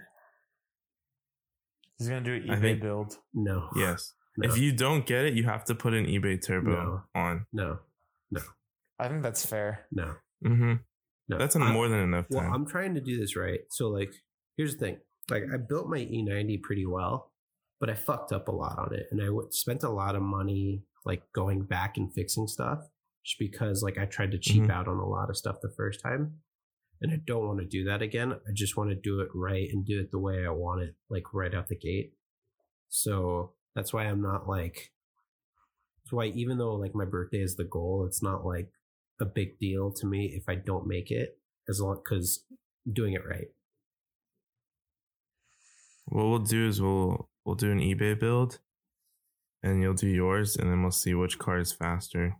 He's gonna do an eBay think- build. No. Yes. [laughs] No. If you don't get it, you have to put an eBay turbo No. on. no. I think that's fair. No. Mm-hmm. No. That's I- more than enough Well. I'm trying to do this right. So, like, here's the thing. Like, I built my E90 pretty well, but I fucked up a lot on it, and I w- spent a lot of money like going back and fixing stuff, just because like I tried to cheap Mhm. out on a lot of stuff the first time, and I don't want to do that again. I just want to do it right and do it the way I want it, like right out the gate. So that's why I'm not like. That's why even though like my birthday is the goal, it's not like a big deal to me if I don't make it, as long because doing it right. what we'll do is we'll we'll do an eBay build, and you'll do yours, and then we'll see which car is faster.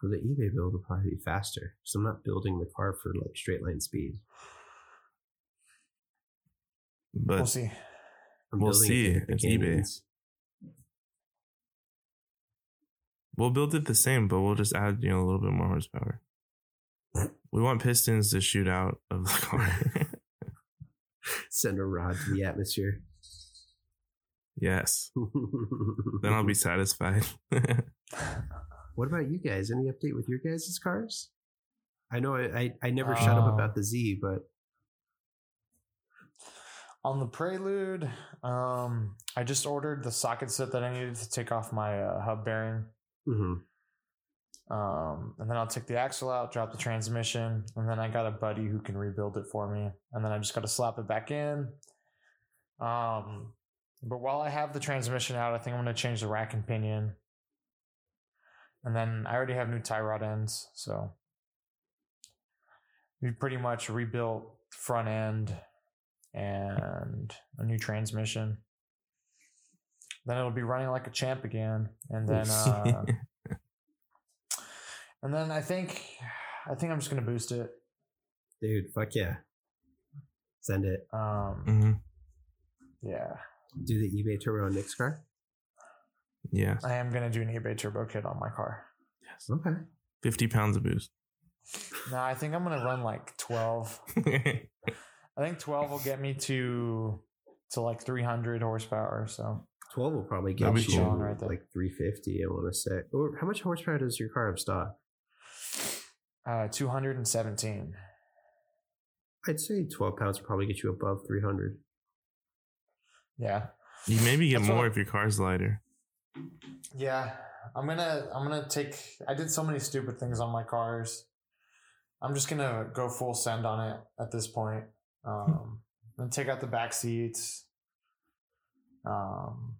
For the eBay build, will probably be faster because I'm not building the car for like straight line speed. But we'll see. I'm We'll see. to hit the It's eBay. We'll build it the same, but we'll just add you know a little bit more horsepower. We want pistons to shoot out of the [laughs] car. Send a rod to the atmosphere. yes, then I'll be [laughs] satisfied. [laughs] what about you guys? Any update with your guys' cars? I know I, I, I never shut up Um, about the Z, but On the Prelude, um, I just ordered the socket set that I needed to take off my uh, hub bearing. Mhm. Um, and then I'll take the axle out, drop the transmission, and then I got a buddy who can rebuild it for me. And then I just got to slap it back in. Um, but while I have the transmission out, I think I'm going to change the rack and pinion. And then I already have new tie rod ends, so we pretty much rebuilt front end and a new transmission. Then it'll be running like a champ again, and then [laughs] uh, and then I think I think I'm just gonna boost it. dude, fuck yeah. Send it. Um, hmm yeah, Do the eBay turbo on Nick's car. Yes, I am gonna do an eBay turbo kit on my car. Yes. Okay. fifty pounds of boost. No, I think I'm gonna run like 12. [laughs] I think 12 will get me to to like 300 horsepower. So 12 will probably get That'd you cool. Right there. like 350, I want to say. Or how much horsepower does your car have stock? uh, 217. I'd say 12 pounds would probably get you above 300. Yeah, you maybe get That's more what- if your car's lighter. yeah. I'm gonna I'm gonna take. I did so many stupid things on my cars. I'm just gonna go full send on it at this point. Um, and take out the back seats. Um,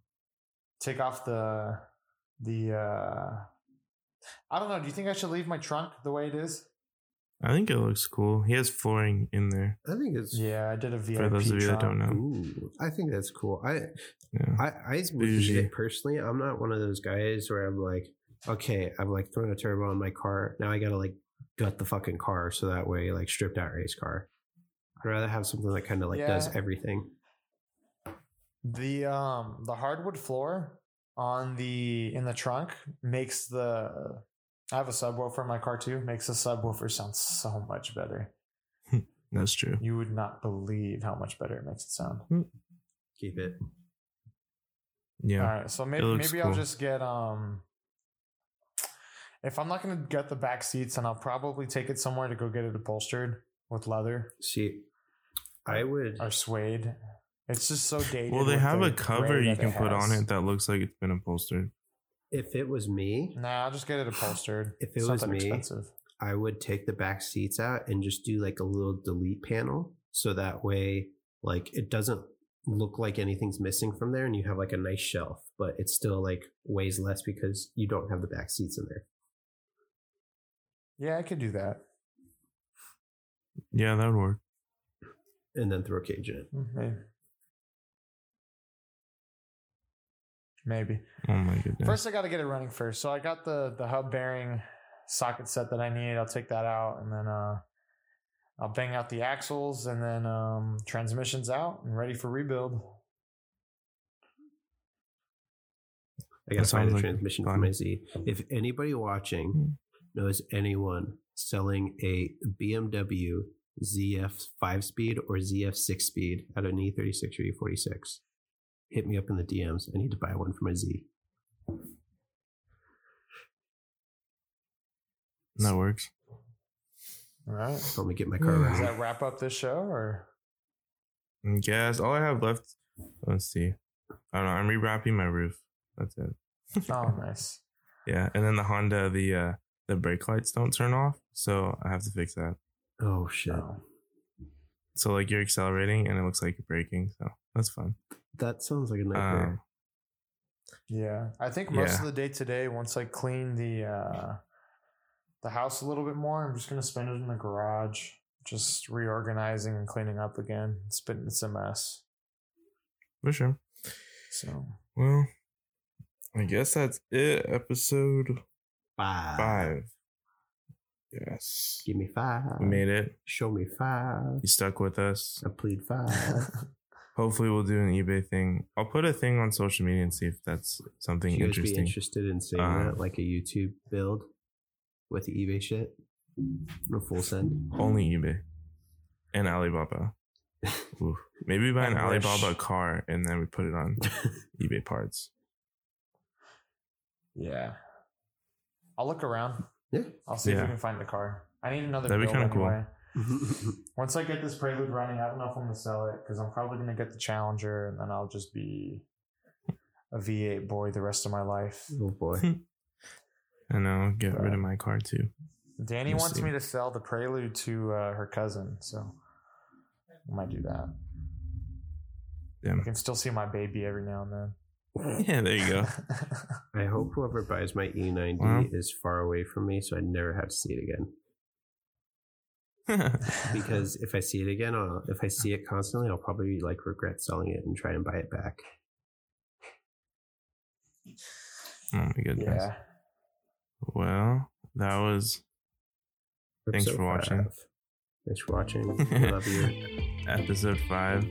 take off the the. uh I don't know. Do you think I should leave my trunk the way it is? I think it looks cool. He has flooring in there. I think it's. Yeah, I did a VIP For those of you that don't know, Ooh, I think that's cool. I yeah. I I would it personally. I'm not one of those guys where I'm like, okay, I'm like throwing a turbo on my car. Now I gotta like gut the fucking car so that way like stripped out race car. I'd rather have something that kind of like does everything. The um the hardwood floor on the in the trunk makes the I have a subwoofer in my car too. Makes the subwoofer sound so much better. [laughs] That's true. You would not believe how much better it makes it sound. Keep it. Yeah. All right, so maybe looks maybe I'll just get um if I'm not gonna get the back seats, then I'll probably take it somewhere to go get it upholstered with leather See, I would. or suede. It's just so dated. Well, they have the a cover you can put on it that looks like it's been upholstered. If it was me, Nah, I'll just get it upholstered. If it was me, expensive. I would take the back seats out and just do like a little delete panel, so that way, like it doesn't look like anything's missing from there, and you have like a nice shelf, but it still like weighs less because you don't have the back seats in there. Yeah, I could do that. Yeah, that would work. And then throw a cage in it. Mm, Maybe. Maybe. Oh my goodness. First, I got to get it running first. So I got the the hub bearing socket set that I need. I'll take that out, and then uh, I'll bang out the axles, and then um, transmissions out and ready for rebuild. I gotta That find a like transmission for fun. my Z. If anybody watching Hmm. knows anyone selling a BMW ZF five speed or ZF six speed out of an E36 or E46, hit me up in the DMs. I need to buy one for my Z. that works. All right. Help me get my car Does that wrap up this show, or I guess all I have left. Let's see. I don't know. I'm rewrapping my roof. That's it. oh, [laughs] nice. Yeah, and then the Honda, the uh, the brake lights don't turn off, so I have to fix that. Oh shit! Oh. So like you're accelerating and it looks like you're braking, so that's fun. That sounds like a nightmare. Um, Yeah, I think most Yeah. of the day today, once I clean the uh, the house a little bit more, I'm just gonna spend it in the garage, just reorganizing and cleaning up again. It's been it's a mess. for sure. So Well, I guess that's it. Episode five. five. Yes, Give me five. we made it. Show me five. You stuck with us. I plead five. [laughs] Hopefully, we'll do an eBay thing. I'll put a thing on social media and see if that's something Would you guys be interested in seeing Um, that, like a YouTube build with the eBay shit? No full send. Only eBay and Alibaba. [laughs] Oof. Maybe buy an I wish. Alibaba car and then we put it on [laughs] eBay parts. yeah, I'll look around. Yeah. I'll see if Yeah. we can find the car. I need another That'd be kinda cool. anyway. [laughs] Once I get this Prelude running, I don't know if I'm gonna sell it because I'm probably gonna get the Challenger, and then I'll just be a V8 boy the rest of my life. oh boy. [laughs] And I'll get rid of my car too. Danny We'll wants see. me to sell the Prelude to uh, her cousin, so I might do that. Yeah. I can still see my baby every now and then. [laughs] Yeah, there you go. I hope whoever buys my E90 Wow. is far away from me so I never have to see it again. Because if I see it again, I'll, if I see it constantly, I'll probably like regret selling it and try and buy it back. oh my goodness. yeah. Well, that was Thanks for watching. Thanks for watching. [laughs] Love you. episode five.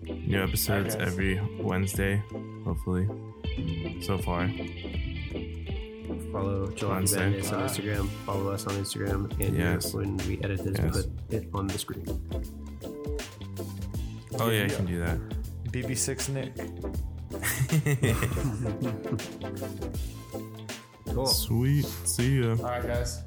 New episodes every Wednesday, hopefully. So far. Follow Jalopy Wednesday. Bandits on Ah. Instagram. Follow us on Instagram. And Yes. when we edit this, Yes. put it on the screen. Oh yeah, I can do that. BB6 Nick. [laughs] cool. Sweet. See ya. All right, guys.